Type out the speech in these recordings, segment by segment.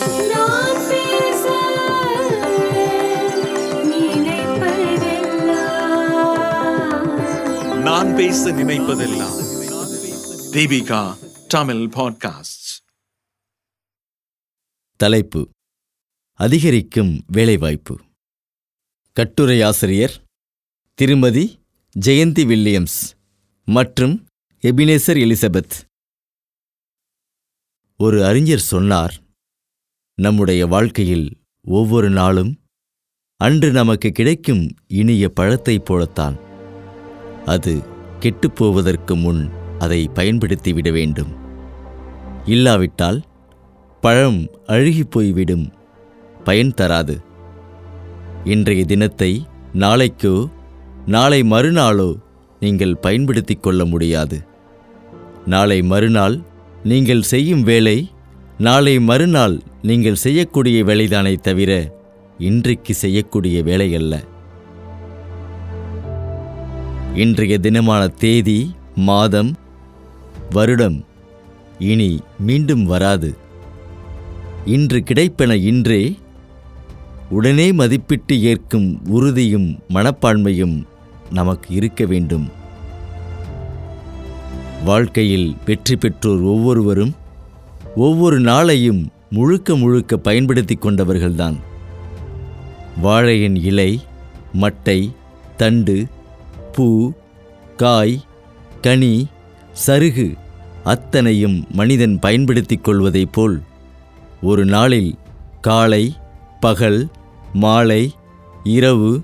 நான் பேச நினைப்பதெல்லாம். நான் பேச நினைப்பதெல்லாம். தீபிகா தமிழ் பாட்காஸ்ட் தலைப்பு. அதிகரிக்கும் வேலைவாய்ப்பு. கட்டுரை ஆசிரியர் திருமதி ஜெயந்தி வில்லியம்ஸ் மற்றும் எபினேசர் எலிசபெத். ஒரு அறிஞர் சொன்னார் நம்முடைய வாழ்க்கையில் ஒவ்வொரு நாளும் அன்று நமக்கு கிடைக்கும் இனிய பழத்தைப் போலத்தான். அது கெட்டுப்போவதற்கு முன் அதை பயன்படுத்திவிட வேண்டும். இல்லாவிட்டால் பழம் அழுகிப் போய்விடும். பயன் தராது. இன்றைய தினத்தை நாளைக்கோ நாளை மறுநாளோ நீங்கள் பயன்படுத்திக் கொள்ள முடியாது. நாளை மறுநாள் நீங்கள் செய்யும் வேலை நாளை மறுநாள் நீங்கள் செய்யக்கூடிய வேலைதானே தவிர இன்றைக்கு செய்யக்கூடிய வேலையல்ல. இன்றைய தினமான தேதி மாதம் வருடம் இனி மீண்டும் வராது. இன்று கிடைப்பென இன்றே உடனே மதிப்பிட்டு ஏற்கும் உறுதியும் மனப்பான்மையும் நமக்கு இருக்க வேண்டும். வாழ்க்கையில் வெற்றி பெற்றோர் ஒவ்வொருவரும் ஒவ்வொரு நாளையும் முழுக்க முழுக்க பயன்படுத்திக் கொண்டவர்கள்தான். வாழையின் இலை மட்டை தண்டு பூ காய் கனி சருகு அத்தனையும் மனிதன் பயன்படுத்திக் கொள்வதைப் போல் ஒரு நாளில் காலை பகல் மாலை இரவு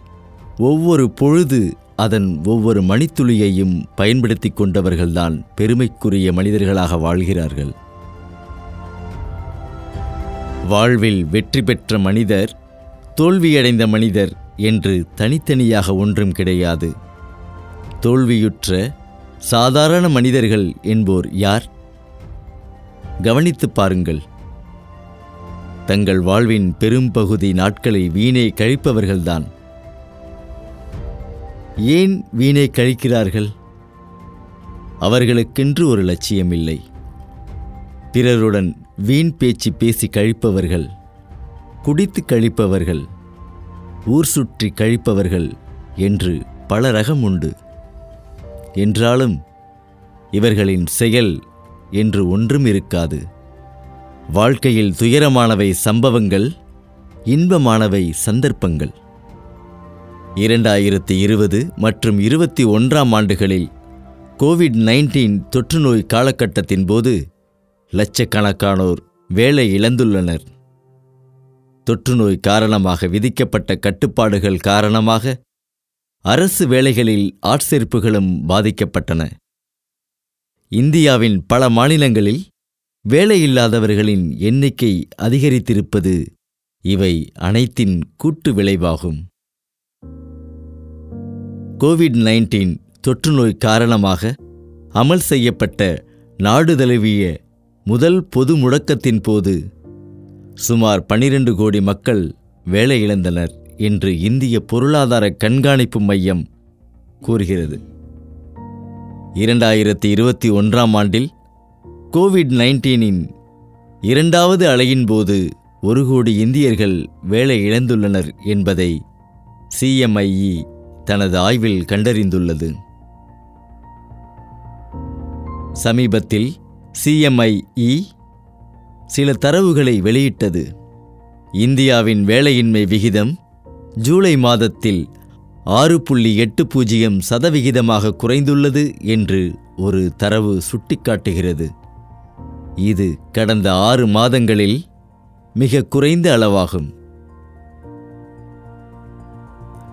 ஒவ்வொரு பொழுது அதன் ஒவ்வொரு மணித்துளியையும் பயன்படுத்திக் கொண்டவர்கள்தான் பெருமைக்குரிய மனிதர்களாக வாழ்கிறார்கள். வாழ்வில் வெற்றி பெற்ற மனிதர் தோல்வியடைந்த மனிதர் என்று தனித்தனியாக ஒன்றும் கிடையாது. தோல்வியுற்ற சாதாரண மனிதர்கள் என்போர் யார்? கவனித்துப் பாருங்கள். தங்கள் வாழ்வின் பெரும்பகுதி நாட்களை வீணே கழிப்பவர்கள்தான். ஏன் வீணே கழிக்கிறார்கள்? அவர்களுக்கென்று ஒரு லட்சியம் இல்லை பிறருடன் வீண் பேச்சு பேசி கழிப்பவர்கள் குடித்து கழிப்பவர்கள் ஊர் சுற்றி கழிப்பவர்கள் என்று பல ரகம் உண்டு. என்றாலும் இவர்களின் செயல் என்று ஒன்றும் இருக்காது. வாழ்க்கையில் துயரமானவை சம்பவங்கள் இன்பமானவை சந்தர்ப்பங்கள். இரண்டாயிரத்தி இருபது மற்றும் இருபத்தி ஒன்றாம் ஆண்டுகளில் கோவிட் நைன்டீன் தொற்றுநோய் காலகட்டத்தின் போது லட்சக்கணக்கானோர் வேலை இழந்துள்ளனர். தொற்றுநோய் காரணமாக விதிக்கப்பட்ட கட்டுப்பாடுகள் காரணமாக அரசு வேலைகளில் ஆட்சேர்ப்புகளும் பாதிக்கப்பட்டன. இந்தியாவின் பல மாநிலங்களில் வேலையில்லாதவர்களின் எண்ணிக்கை அதிகரித்திருப்பது இவை அனைத்தின் கூட்டு விளைவாகும். கோவிட் நைன்டீன் தொற்றுநோய் காரணமாக அமல் செய்யப்பட்ட நாடு தழுவிய முதல் பொது முடக்கத்தின் போது சுமார் 12 கோடி மக்கள் வேலை இழந்தனர் என்று இந்திய பொருளாதார கண்காணிப்பு மையம் கூறுகிறது. இரண்டாயிரத்தி இருபத்தி ஒன்றாம் ஆண்டில் கோவிட் நைன்டீனின் இரண்டாவது அலையின் போது ஒரு கோடி இந்தியர்கள் வேலை இழந்துள்ளனர் என்பதை சிஎம்ஐஇ தனது ஆய்வில் கண்டறிந்துள்ளது. சமீபத்தில் சிஎம்ஐஇ சில தரவுகளை வெளியிட்டது. இந்தியாவின் வேலையின்மை விகிதம் ஜூலை மாதத்தில் ஆறு புள்ளி எட்டு பூஜ்ஜியம் சதவிகிதமாக குறைந்துள்ளது என்று ஒரு தரவு சுட்டிக்காட்டுகிறது. இது கடந்த ஆறு மாதங்களில் மிக குறைந்த அளவாகும்.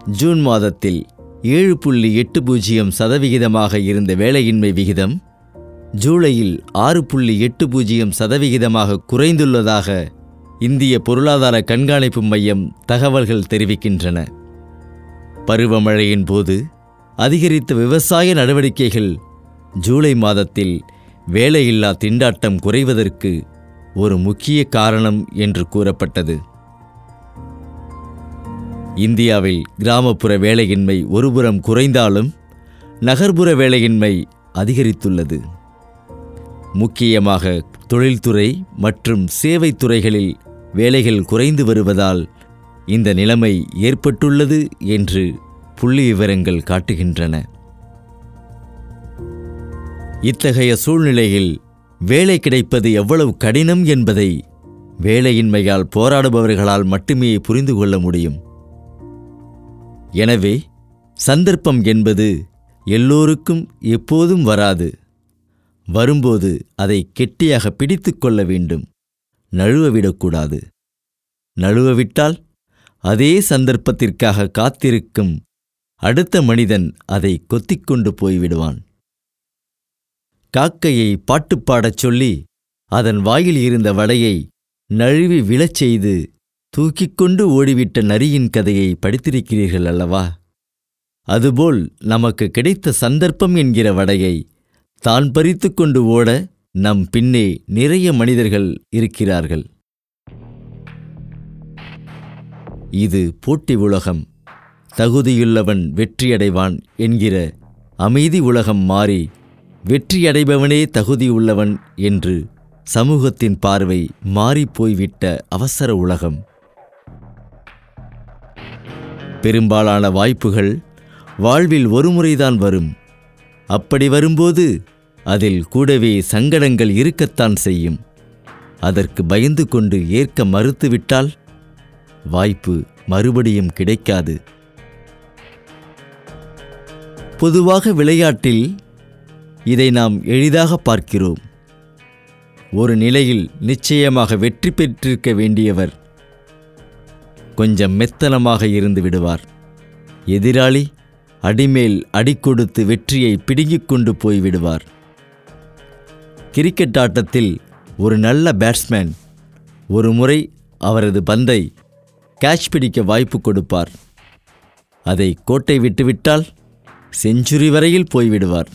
ஜூன் மாதத்தில் ஏழு புள்ளி எட்டு பூஜ்ஜியம் சதவிகிதமாக இருந்த வேலையின்மை விகிதம் ஜூலையில் ஆறு புள்ளி எட்டு பூஜ்ஜியம் சதவிகிதமாக குறைந்துள்ளதாக இந்திய பொருளாதார கண்காணிப்பு மையம் தகவல்கள் தெரிவிக்கின்றன. பருவமழையின் போது அதிகரித்த விவசாய நடவடிக்கைகள் ஜூலை மாதத்தில் வேலையில்லா திண்டாட்டம் குறைவதற்கு ஒரு முக்கிய காரணம் என்று கூறப்பட்டது. இந்தியாவில் கிராமப்புற வேலையின்மை ஒருபுறம் குறைந்தாலும் நகர்ப்புற வேலையின்மை அதிகரித்துள்ளது. முக்கியமாக தொழில்துறை மற்றும் சேவைத் துறைகளில் வேலைகள் குறைந்து வருவதால் இந்த நிலைமை ஏற்பட்டுள்ளது என்று புள்ளி விவரங்கள் காட்டுகின்றன. இத்தகைய சூழ்நிலையில் வேலை கிடைப்பது எவ்வளவு கடினம் என்பதை வேலையின்மையால் போராடுபவர்களால் மட்டுமே புரிந்து கொள்ள முடியும். எனவே சந்தர்ப்பம் என்பது எல்லோருக்கும் எப்போதும் வராது. வரும்போது அதை கெட்டியாக பிடித்துக் கொள்ள வேண்டும். நழுவவிடக்கூடாது. நழுவவிட்டால் அதே சந்தர்ப்பத்திற்காக காத்திருக்கும் அடுத்த மனிதன் அதை கொத்திக்கொண்டு போய்விடுவான். காக்கையை பாட்டு பாடச் சொல்லி அதன் வாயில் இருந்த வடையை நழுவி விழச் செய்து தூக்கிக் கொண்டு ஓடிவிட்ட நரியின் கதையை படித்திருக்கிறீர்கள் அல்லவா? அதுபோல் நமக்கு கிடைத்த சந்தர்ப்பம் என்கிற வடையை தான் பறித்து கொண்டு ஓட நம் பின்னே நிறைய மனிதர்கள் இருக்கிறார்கள். இது போட்டி உலகம். தகுதியுள்ளவன் வெற்றியடைவான் என்கிற அமைதி உலகம் மாறி வெற்றியடைபவனே தகுதியுள்ளவன் என்று சமூகத்தின் பார்வை மாறிப்போய்விட்ட அவசர உலகம். பெரும்பாலான வாய்ப்புகள் வாழ்வில் ஒருமுறைதான் வரும். அப்படி வரும்போது அதில் கூடவே சங்கடங்கள் இருக்கத்தான் செய்யும். அதற்கு பயந்து கொண்டு ஏற்க மறுத்துவிட்டால் வாய்ப்பு மறுபடியும் கிடைக்காது. பொதுவாக விளையாட்டில் இதை நாம் எளிதாக பார்க்கிறோம். ஒரு நிலையில் நிச்சயமாக வெற்றி பெற்றிருக்க வேண்டியவர் கொஞ்சம் மெத்தனமாக இருந்து விடுவார். எதிராளி அடிமேல் அடி கொடுத்து வெற்றியை பிடுங்கிக் கொண்டு போய்விடுவார் கிரிக்கெட் ஆட்டத்தில் ஒரு நல்ல பேட்ஸ்மேன் ஒரு முறை அவரது பந்தை கேட்ச் பிடிக்க வாய்ப்பு கொடுப்பார். அதை கோட்டை விட்டுவிட்டால் செஞ்சுரி வரையில் போய்விடுவார்.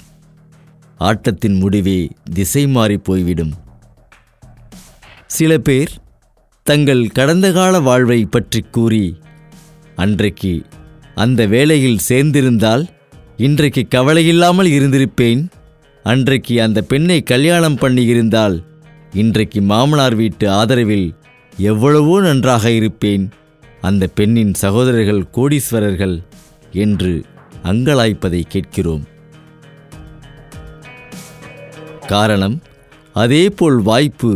ஆட்டத்தின் முடிவே திசை மாறி போய்விடும். சில பேர் தங்கள் கடந்த கால வாழ்வை பற்றி கூறி அன்றைக்கு அந்த வேலையில் சேர்ந்திருந்தால் இன்றைக்கு கவலையில்லாமல் இருந்திருப்பேன். அன்றைக்கு அந்த பெண்ணை கல்யாணம் பண்ணியிருந்தால் இன்றைக்கு மாமனார் வீட்டு ஆதரவில் எவ்வளவோ நன்றாக இருப்பேன். அந்த பெண்ணின் சகோதரர்கள் கோடீஸ்வரர்கள் என்று அங்கலாய்ப்பதை கேட்கிறோம். காரணம் அதேபோல் வாய்ப்பு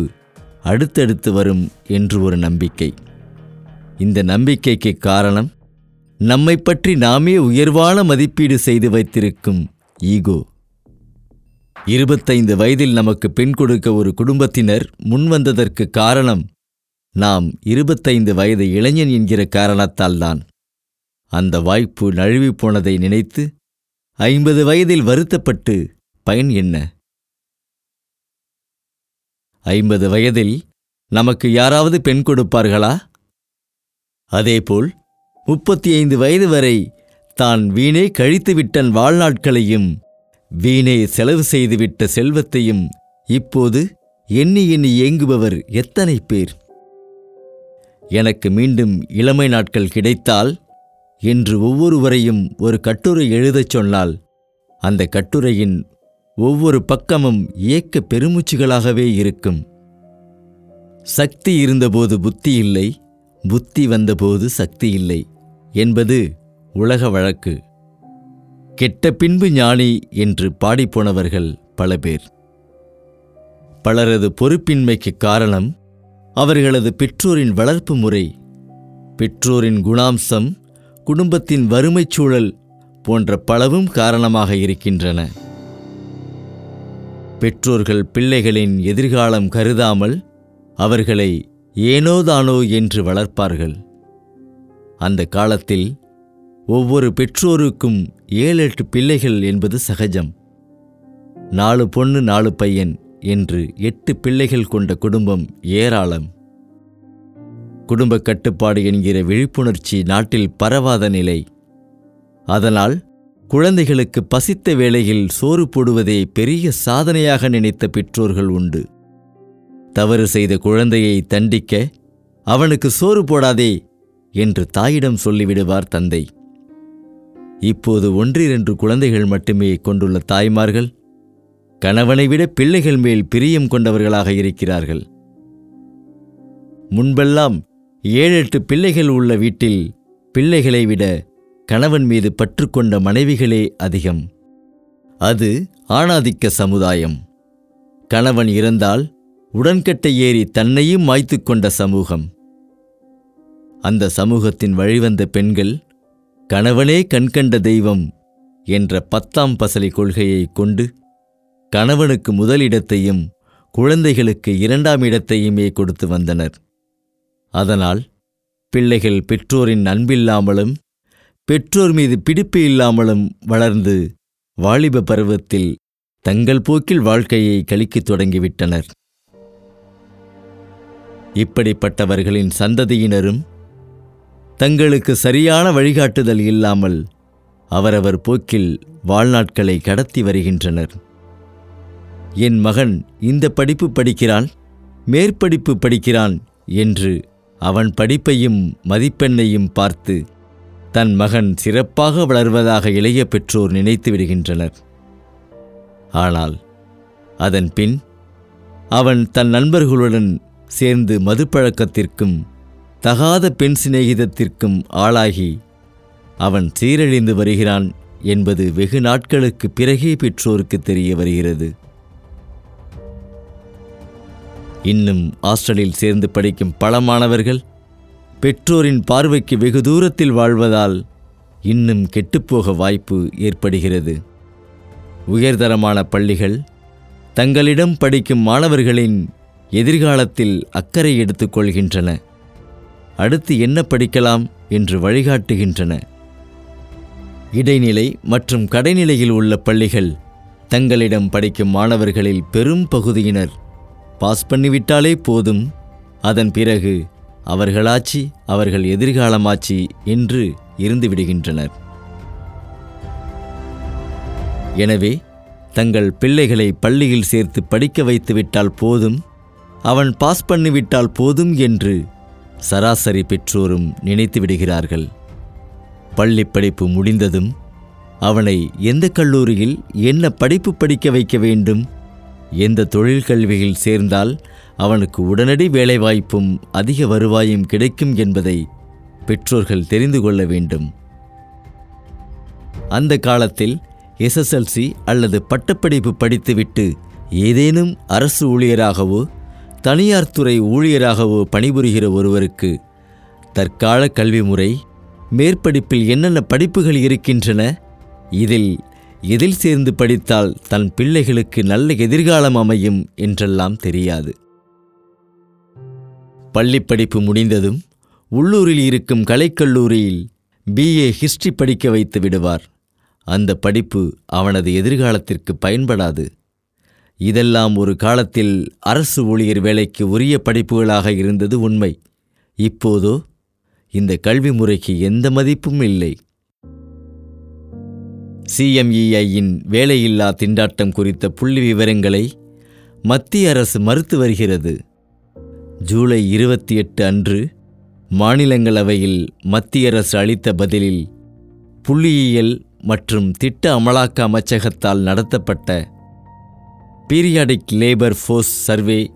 அடுத்தடுத்து வரும் என்று ஒரு நம்பிக்கை. இந்த நம்பிக்கைக்கு காரணம் நம்மை பற்றி நாமே உயர்வான மதிப்பீடு செய்து வைத்திருக்கும் ஈகோ. இருபத்தைந்து வயதில் நமக்கு பெண் கொடுக்க ஒரு குடும்பத்தினர் முன்வந்ததற்கு காரணம் நாம் இருபத்தைந்து வயது இளைஞன் என்கிற காரணத்தால்தான். அந்த வாய்ப்பு நழுவிப் போனதை நினைத்து ஐம்பது வயதில் வருத்தப்பட்டு பயன் என்ன? ஐம்பது வயதில் நமக்கு யாராவது பெண் கொடுப்பார்களா? அதேபோல் முப்பத்தி ஐந்து வயது வரை தான் வீணே கழித்துவிட்டன் வாழ்நாட்களையும் வீணே செலவு செய்துவிட்ட செல்வத்தையும் இப்போது எண்ணி எண்ணி ஏங்குபவர் எத்தனை பேர்? எனக்கு மீண்டும் இளமை நாட்கள் கிடைத்தால் என்று ஒவ்வொருவரையும் ஒரு கட்டுரை எழுதச் சொன்னால் அந்த கட்டுரையின் ஒவ்வொரு பக்கமும் ஏக்க பெருமூச்சுகளாகவே இருக்கும். சக்தி இருந்தபோது புத்தி இல்லை புத்தி வந்தபோது சக்தி இல்லை என்பது உலக வழக்கு. கெட்ட பின்பு ஞானி என்று பாடிப்போனவர்கள் பல பேர். பலரது பொறுப்பின்மைக்கு காரணம் அவர்களது பெற்றோரின் வளர்ப்பு முறை. பெற்றோரின் குணாம்சம் குடும்பத்தின் வறுமைச் சூழல் போன்ற பலவும் காரணமாக இருக்கின்றன. பெற்றோர்கள் பிள்ளைகளின் எதிர்காலம் கருதாமல் அவர்களை ஏனோதானோ என்று வளர்ப்பார்கள். அந்த காலத்தில் ஒவ்வொரு பெற்றோருக்கும் ஏழு எட்டு பிள்ளைகள் என்பது சகஜம். நாலு பொண்ணு நாலு பையன் என்று எட்டு பிள்ளைகள் கொண்ட குடும்பம் ஏராளம். குடும்ப கட்டுப்பாடு என்கிற விழிப்புணர்ச்சி நாட்டில் பரவாத நிலை. அதனால் குழந்தைகளுக்கு பசித்த வேளையில் சோறு போடுவதே பெரிய சாதனையாக நினைத்த பெற்றோர்கள் உண்டு. தவறு செய்த குழந்தையை தண்டிக்க அவனுக்கு சோறு போடாதே என்று தாயிடம் சொல்லிவிடுவார் தந்தை. இப்போது ஒன்றிரண்டு குழந்தைகள் மட்டுமே கொண்டுள்ள தாய்மார்கள் கணவனை விட பிள்ளைகள் மேல் பிரியம் கொண்டவர்களாக இருக்கிறார்கள். முன்பெல்லாம் ஏழெட்டு பிள்ளைகள் உள்ள வீட்டில் பிள்ளைகளை விட கணவன் மீது பற்றுக்கொண்ட மனைவிகளே அதிகம். அது ஆணாதிக்க சமுதாயம். கணவன் இறந்தால் உடன்கட்டை ஏறி தன்னையும் மாய்த்து கொண்ட சமூகம். அந்த சமூகத்தின் வழிவந்த பெண்கள் கணவனே கண்கண்ட தெய்வம் என்ற பத்தாம் பசலை கொள்கையை கொண்டு கணவனுக்கு முதலிடத்தையும் குழந்தைகளுக்கு இரண்டாம் இடத்தையுமே கொடுத்து வந்தனர். அதனால் பிள்ளைகள் பெற்றோரின் அன்பில்லாமலும் பெற்றோர் மீது பிடிப்பு இல்லாமலும் வளர்ந்து வாலிப பருவத்தில் தங்கள் போக்கில் வாழ்க்கையை கழிக்கத் தொடங்கிவிட்டனர். இப்படிப்பட்டவர்களின் சந்ததியினரும் தங்களுக்கு சரியான வழிகாட்டுதல் இல்லாமல் அவரவர் போக்கில் வாழ்நாட்களை கடத்தி வருகின்றனர். என் மகன் இந்த படிப்பு படிக்கிறான் மேற்படிப்பு படிக்கிறான் என்று அவன் படிப்பையும் மதிப்பெண்ணையும் பார்த்து தன் மகன் சிறப்பாக வளர்வதாக இளைய பெற்றோர் நினைத்து விடுகின்றனர். ஆனால் அதன் பின் அவன் தன் நண்பர்களுடன் சேர்ந்து மதுப்பழக்கத்திற்கும் தகாத பெண் சிநேகிதத்திற்கும் ஆளாகி அவன் சீரழிந்து வருகிறான் என்பது வெகு நாட்களுக்கு பிறகே பெற்றோருக்கு தெரிய வருகிறது. இன்னும் ஹாஸ்டலில் சேர்ந்து படிக்கும் பல மாணவர்கள் பெற்றோரின் பார்வைக்கு வெகு தூரத்தில் வாழ்வதால் இன்னும் கெட்டுப்போக வாய்ப்பு ஏற்படுகிறது. உயர்தரமான பள்ளிகள் தங்களிடம் படிக்கும் மாணவர்களின் எதிர்காலத்தில் அக்கறை எடுத்துக்கொள்கின்றன அடுத்து என்ன படிக்கலாம் என்று வழிகாட்டுகின்றன. இடைநிலை மற்றும் கடைநிலையில் உள்ள பள்ளிகள் தங்களிடம் படிக்கும் மாணவர்களில் பெரும் பகுதியினர். பாஸ் பண்ணிவிட்டாலே போதும். அதன் பிறகு அவர்களாச்சி அவர்கள் எதிர்காலமாச்சி என்று இருந்துவிடுகின்றனர் எனவே தங்கள் பிள்ளைகளை பள்ளியில் சேர்த்து படிக்க வைத்துவிட்டால் போதும். அவன் பாஸ் பண்ணிவிட்டால் போதும் என்று சராசரி பெற்றோரும் நினைத்து விடுகிறார்கள். பள்ளி படிப்பு முடிந்ததும் அவனை எந்த கல்லூரியில் என்ன படிப்பு படிக்க வைக்க வேண்டும்? எந்த தொழில் கல்வியில் சேர்ந்தால் அவனுக்கு உடனடி வேலைவாய்ப்பும் அதிக வருவாயும் கிடைக்கும் என்பதை பெற்றோர்கள் தெரிந்து கொள்ள வேண்டும். அந்த காலத்தில் எஸ்எஸ்எல்சி அல்லது பட்டப்படிப்பு படித்துவிட்டு ஏதேனும் அரசு ஊழியராகவோ தனியார் துறை ஊழியராகவோ பணிபுரிகிற ஒருவருக்கு தற்கால கல்வி முறை மேற்படிப்பில் என்னென்ன படிப்புகள் இருக்கின்றன இதில் எதில் சேர்ந்து படித்தால் தன் பிள்ளைகளுக்கு நல்ல எதிர்காலம் அமையும் என்றெல்லாம் தெரியாது. பள்ளிப் படிப்பு முடிந்ததும் உள்ளூரில் இருக்கும் கலைக்கல்லூரியில் பிஏ ஹிஸ்டரி படிக்க வைத்து விடுவார். அந்த படிப்பு அவனது எதிர்காலத்திற்கு பயன்படாது. இதெல்லாம் ஒரு காலத்தில் அரசு ஊழியர் வேலைக்கு உரிய படிப்புகளாக இருந்தது உண்மை. இப்போதோ இந்த கல்வி முறைக்கு எந்த மதிப்பும் இல்லை. சிஎம்இஐயின் வேலையில்லா திண்டாட்டம் குறித்த புள்ளி விவரங்களை மத்திய அரசு மறுத்து வருகிறது. ஜூலை இருபத்தி எட்டு அன்று மாநிலங்களவையில் மத்திய அரசு அளித்த பதிலில் புள்ளியியல் மற்றும் திட்ட அமலாக்க அமைச்சகத்தால் நடத்தப்பட்ட பீரியாடிக் லேபர் ஃபோர்ஸ் சர்வே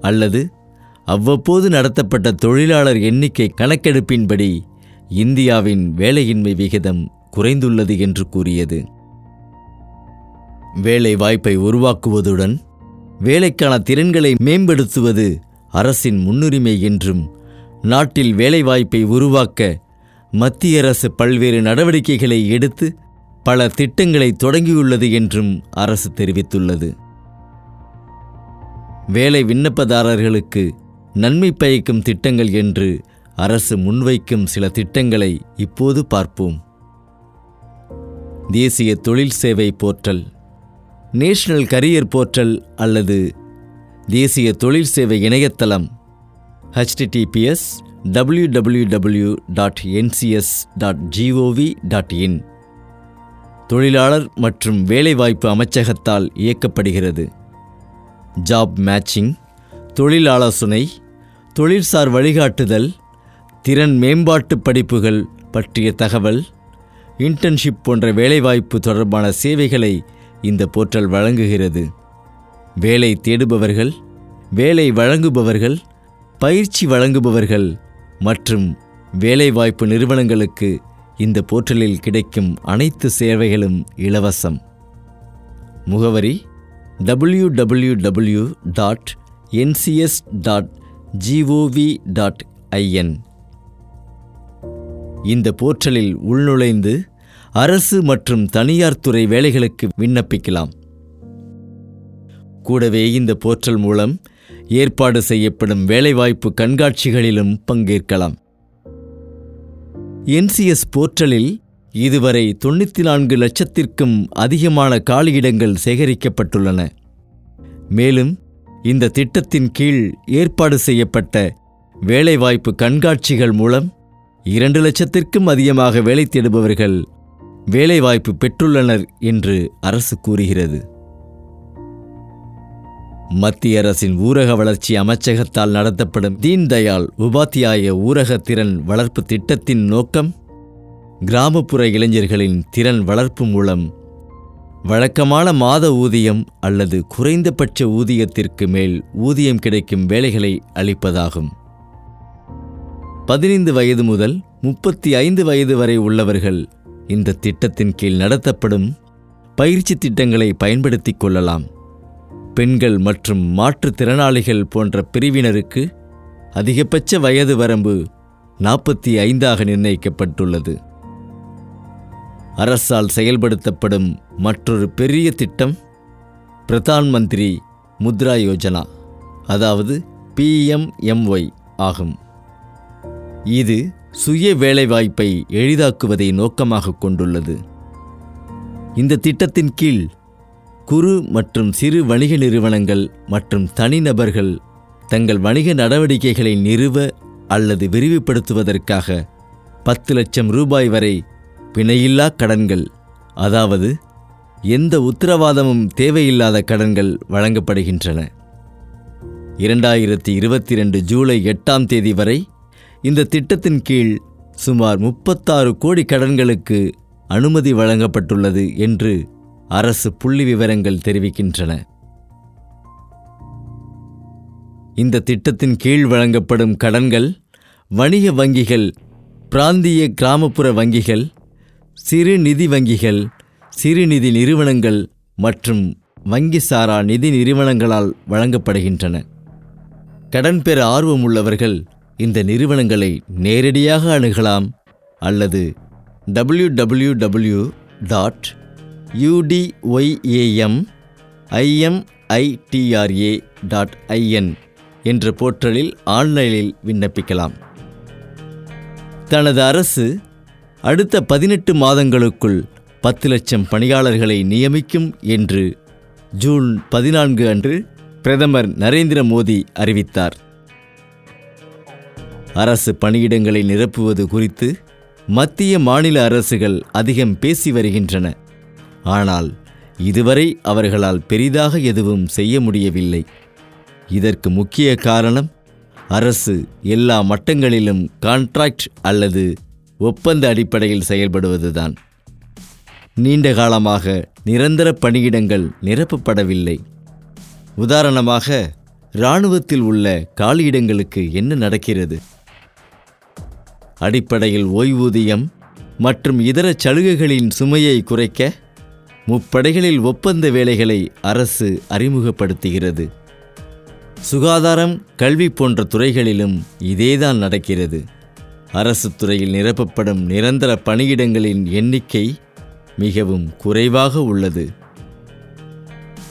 அல்லது அவ்வப்போது நடத்தப்பட்ட தொழிலாளர் எண்ணிக்கை கணக்கெடுப்பின்படி இந்தியாவின் வேலையின்மை விகிதம் குறைந்துள்ளது என்று கூறியது. வேலை வாய்ப்பை உருவாக்குவதுடன் வேலைக்கான திறன்களை மேம்படுத்துவது அரசின் முன்னுரிமை என்றும் நாட்டில் வேலைவாய்ப்பை உருவாக்க மத்திய அரசு பல்வேறு நடவடிக்கைகளை எடுத்து பல திட்டங்களை தொடங்கியுள்ளது என்றும் அரசு தெரிவித்துள்ளது. வேலை விண்ணப்பதாரர்களுக்கு நன்மை பயக்கும் திட்டங்கள் என்று அரசு முன்வைக்கும் சில திட்டங்களை இப்போது பார்ப்போம். தேசிய தொழில் சேவை போர்ட்டல் நேஷனல் கரியர் போர்ட்டல் அல்லது தேசிய தொழில் சேவை இணையதளம் W W dot NCS dot GOV dot in தொழிலாளர் மற்றும் வேலைவாய்ப்பு அமைச்சகத்தால் இயக்கப்படுகிறது. ஜாப் மேட்சிங் தொழில் ஆலோசனை தொழிற்சார் வழிகாட்டுதல் திறன் மேம்பாட்டு படிப்புகள் பற்றிய தகவல் இன்டர்ன்ஷிப் போன்ற வேலைவாய்ப்பு தொடர்பான சேவைகளை இந்த போர்ட்டல் வழங்குகிறது. வேலை தேடுபவர்கள் வேலை வழங்குபவர்கள் பயிற்சி வழங்குபவர்கள் மற்றும் வேலைவாய்ப்பு நிறுவனங்களுக்கு இந்த போர்ட்டலில் கிடைக்கும் அனைத்து சேவைகளும் இலவசம். முகவரி W W W dot NCS dot GOV dot IN இந்த போர்ட்டலில் உள்நுழைந்து அரசு மற்றும் தனியார் துறை வேலைகளுக்கு விண்ணப்பிக்கலாம். கூடவே இந்த போர்ட்டல் மூலம் ஏற்பாடு செய்யப்படும் வேலைவாய்ப்பு கண்காட்சிகளிலும் பங்கேற்கலாம். என்சிஎஸ் போர்ட்டலில் இதுவரை தொண்ணூற்றி நான்கு லட்சத்திற்கும் அதிகமான காலியிடங்கள் சேகரிக்கப்பட்டுள்ளன. மேலும் இந்த திட்டத்தின் கீழ் ஏற்பாடு செய்யப்பட்ட வேலைவாய்ப்பு கண்காட்சிகள் மூலம் இரண்டு லட்சத்திற்கும் அதிகமாக வேலை தேடுபவர்கள் வேலைவாய்ப்பு பெற்றுள்ளனர் என்று அரசு கூறுகிறது. மத்திய அரசின் ஊரக வளர்ச்சி அமைச்சகத்தால் நடத்தப்படும் தீன் தயாள் உபாத்தியாய ஊரக திறன் வளர்ப்பு திட்டத்தின் நோக்கம் கிராமப்புற இளைஞர்களின் திறன் வளர்ப்பு மூலம் வழக்கமான மாத ஊதியம் அல்லது குறைந்தபட்ச ஊதியத்திற்கு மேல் ஊதியம் கிடைக்கும் வேலைகளை அளிப்பதாகும். பதினைந்து வயது முதல் முப்பத்தி ஐந்து வயது வரை உள்ளவர்கள் இந்த திட்டத்தின் கீழ் நடத்தப்படும் பயிற்சி திட்டங்களை பயன்படுத்திக் கொள்ளலாம். பெண்கள் மற்றும் மாற்றுத்திறனாளிகள் போன்ற பிரிவினருக்கு அதிகபட்ச வயது வரம்பு நாற்பத்தி ஐந்தாக நிர்ணயிக்கப்பட்டுள்ளது. அரசால் செயல்படுத்தப்படும் மற்றொரு பெரிய திட்டம் பிரதான் மந்திரி முத்ரா யோஜனா அதாவது பிஎம்எம்ஒய் ஆகும். இது சுய வேலைவாய்ப்பை எளிதாக்குவதை நோக்கமாக கொண்டுள்ளது. இந்த திட்டத்தின் கீழ் குறு மற்றும் சிறு வணிக நிறுவனங்கள் மற்றும் தனிநபர்கள் தங்கள் வணிக நடவடிக்கைகளை நிறுவ அல்லது விரிவுபடுத்துவதற்காக பத்து லட்சம் ரூபாய் வரை பிணையில்லா கடன்கள். அதாவது எந்த உத்தரவாதமும் தேவையில்லாத கடன்கள் வழங்கப்படுகின்றன. இரண்டாயிரத்தி இருபத்தி ரெண்டு ஜூலை எட்டாம் தேதி வரை இந்த திட்டத்தின் கீழ் சுமார் முப்பத்தாறு கோடி கடன்களுக்கு அனுமதி வழங்கப்பட்டுள்ளது என்று அரசு புள்ளி விவரங்கள் தெரிவிக்கின்றன. இந்த திட்டத்தின் கீழ் வழங்கப்படும் கடன்கள் வணிக வங்கிகள் பிராந்திய கிராமப்புற வங்கிகள் சிறு நிதி வங்கிகள் சிறு நிதி நிறுவனங்கள் மற்றும் வங்கி சாரா நிதி நிறுவனங்களால் வழங்கப்படுகின்றன. கடன் பெற ஆர்வமுள்ளவர்கள் இந்த நிறுவனங்களை நேரடியாக அணுகலாம் அல்லது W W W dot UDYAM IMITRA dot IN என்ற போர்ட்டலில் ஆன்லைனில் விண்ணப்பிக்கலாம். தனது அரசு அடுத்த பதினெட்டு மாதங்களுக்குள் பத்து லட்சம் பணியாளர்களை நியமிக்கும் என்று ஜூன் பதினான்கு அன்று பிரதமர் நரேந்திர மோடி அறிவித்தார். அரசு பணியிடங்களை நிரப்புவது குறித்து மத்திய மாநில அரசுகள் அதிகம் பேசி வருகின்றன. ஆனால் இதுவரை அவர்களால் பெரிதாக எதுவும் செய்ய முடியவில்லை. இதற்கு முக்கிய காரணம் அரசு எல்லா மட்டங்களிலும் கான்ட்ராக்ட் அல்லது ஒப்பந்த அடிப்படையில் செயல்படுவதுதான். நீண்ட காலமாக நிரந்தர பணியிடங்கள் நிரப்பப்படவில்லை. உதாரணமாக இராணுவத்தில் உள்ள காலியிடங்களுக்கு என்ன நடக்கிறது? அடிப்படையில் ஓய்வூதியம் மற்றும் இதர சலுகைகளின் சுமையை குறைக்க முப்படைகளில் ஒப்பந்த வேலைகளை அரசு அறிமுகப்படுத்துகிறது. சுகாதாரம் கல்வி போன்ற துறைகளிலும் இதேதான் நடக்கிறது. அரசு துறையில் நிரப்பப்படும் நிரந்தர பணியிடங்களின் எண்ணிக்கை மிகவும் குறைவாக உள்ளது.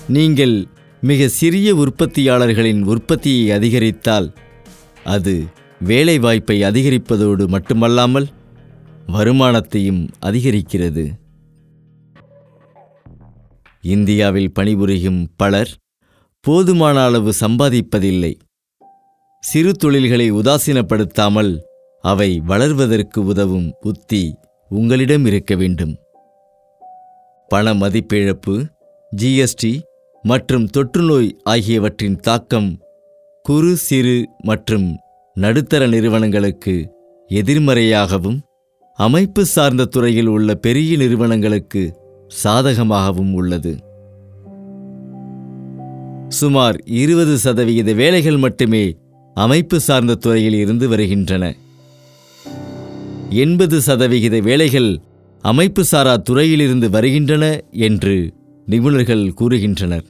நீங்கள் மிக சிறிய உற்பத்தியாளர்களின் உற்பத்தியை அதிகரித்தால் அது வேலைவாய்ப்பை அதிகரிப்பதோடு மட்டுமல்லாமல் வருமானத்தையும் அதிகரிக்கிறது. இந்தியாவில் பணிபுரியும் பலர் போதுமான அளவு சம்பாதிப்பதில்லை. சிறு தொழில்களை உதாசீனப்படுத்தாமல் அவை வளர்வதற்கு உதவும் உத்தி உங்களிடம் இருக்க வேண்டும். பண மதிப்பிழப்பு ஜிஎஸ்டி மற்றும் தொற்றுநோய் ஆகியவற்றின் தாக்கம் குறு சிறு மற்றும் நடுத்தர நிறுவனங்களுக்கு எதிர்மறையாகவும் அமைப்பு சார்ந்த துறையில் உள்ள பெரிய நிறுவனங்களுக்கு சாதகமாகவும் உள்ளது. சுமார் இருபது சதவிகித வேலைகள் மட்டுமே அமைப்பு சார்ந்த துறையில் இருந்து வருகின்றன. எண்பது சதவிகித வேலைகள் அமைப்பு சாரா துறையிலிருந்து வருகின்றன என்று நிபுணர்கள் கூறுகின்றனர்.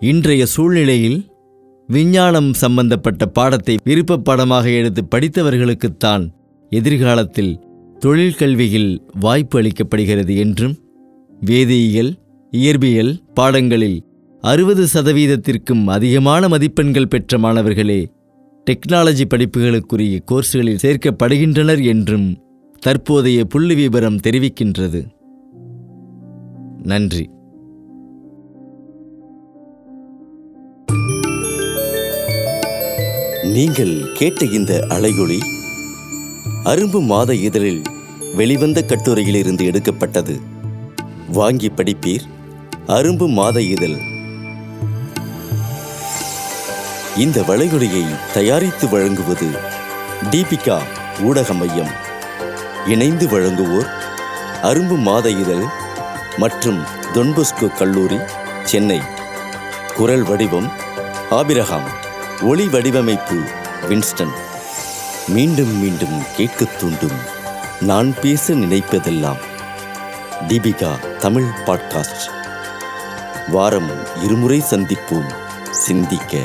இன்றைய சூழ்நிலையில் விஞ்ஞானம் சம்பந்தப்பட்ட பாடத்தை விருப்பப் பாடமாக எடுத்து படித்தவர்களுக்குத்தான் எதிர்காலத்தில் தொழிற்கல்வியில் வாய்ப்பு அளிக்கப்படுகிறது என்றும் வேதியியல் இயற்பியல் பாடங்களில் அறுபது சதவீதத்திற்கும் அதிகமான மதிப்பெண்கள் பெற்ற மாணவர்களே டெக்னாலஜி படிப்புகளுக்குரிய கோர்ஸ்களில் சேர்க்கப்படுகின்றனர் என்றும் தற்போதைய புள்ளி விபரம் தெரிவிக்கின்றது. நன்றி. நீங்கள் கேட்ட இந்த அலையொளி அரும்பு மாத இதழில் வெளிவந்த கட்டுரையிலிருந்து எடுக்கப்பட்டது. வாங்கி படிப்பீர் அரும்பு மாத இதழ். இந்த வளைகுடையை தயாரித்து வழங்குவது தீபிகா ஊடக மையம். இணைந்து வழங்குவோர் அரும்பு மாத இதழ் மற்றும் தொன்பொஸ்கோ கல்லூரி சென்னை. குரல் வடிவம் ஆபிரகாம். ஒளி வடிவமைப்பு வின்ஸ்டன். மீண்டும் மீண்டும் கேட்கத் தூண்டும். நான் பேச நினைப்பதெல்லாம் தீபிகா தமிழ் பாட்காஸ்ட். வாரம் இருமுறை சந்திப்போம். சிந்திக்க.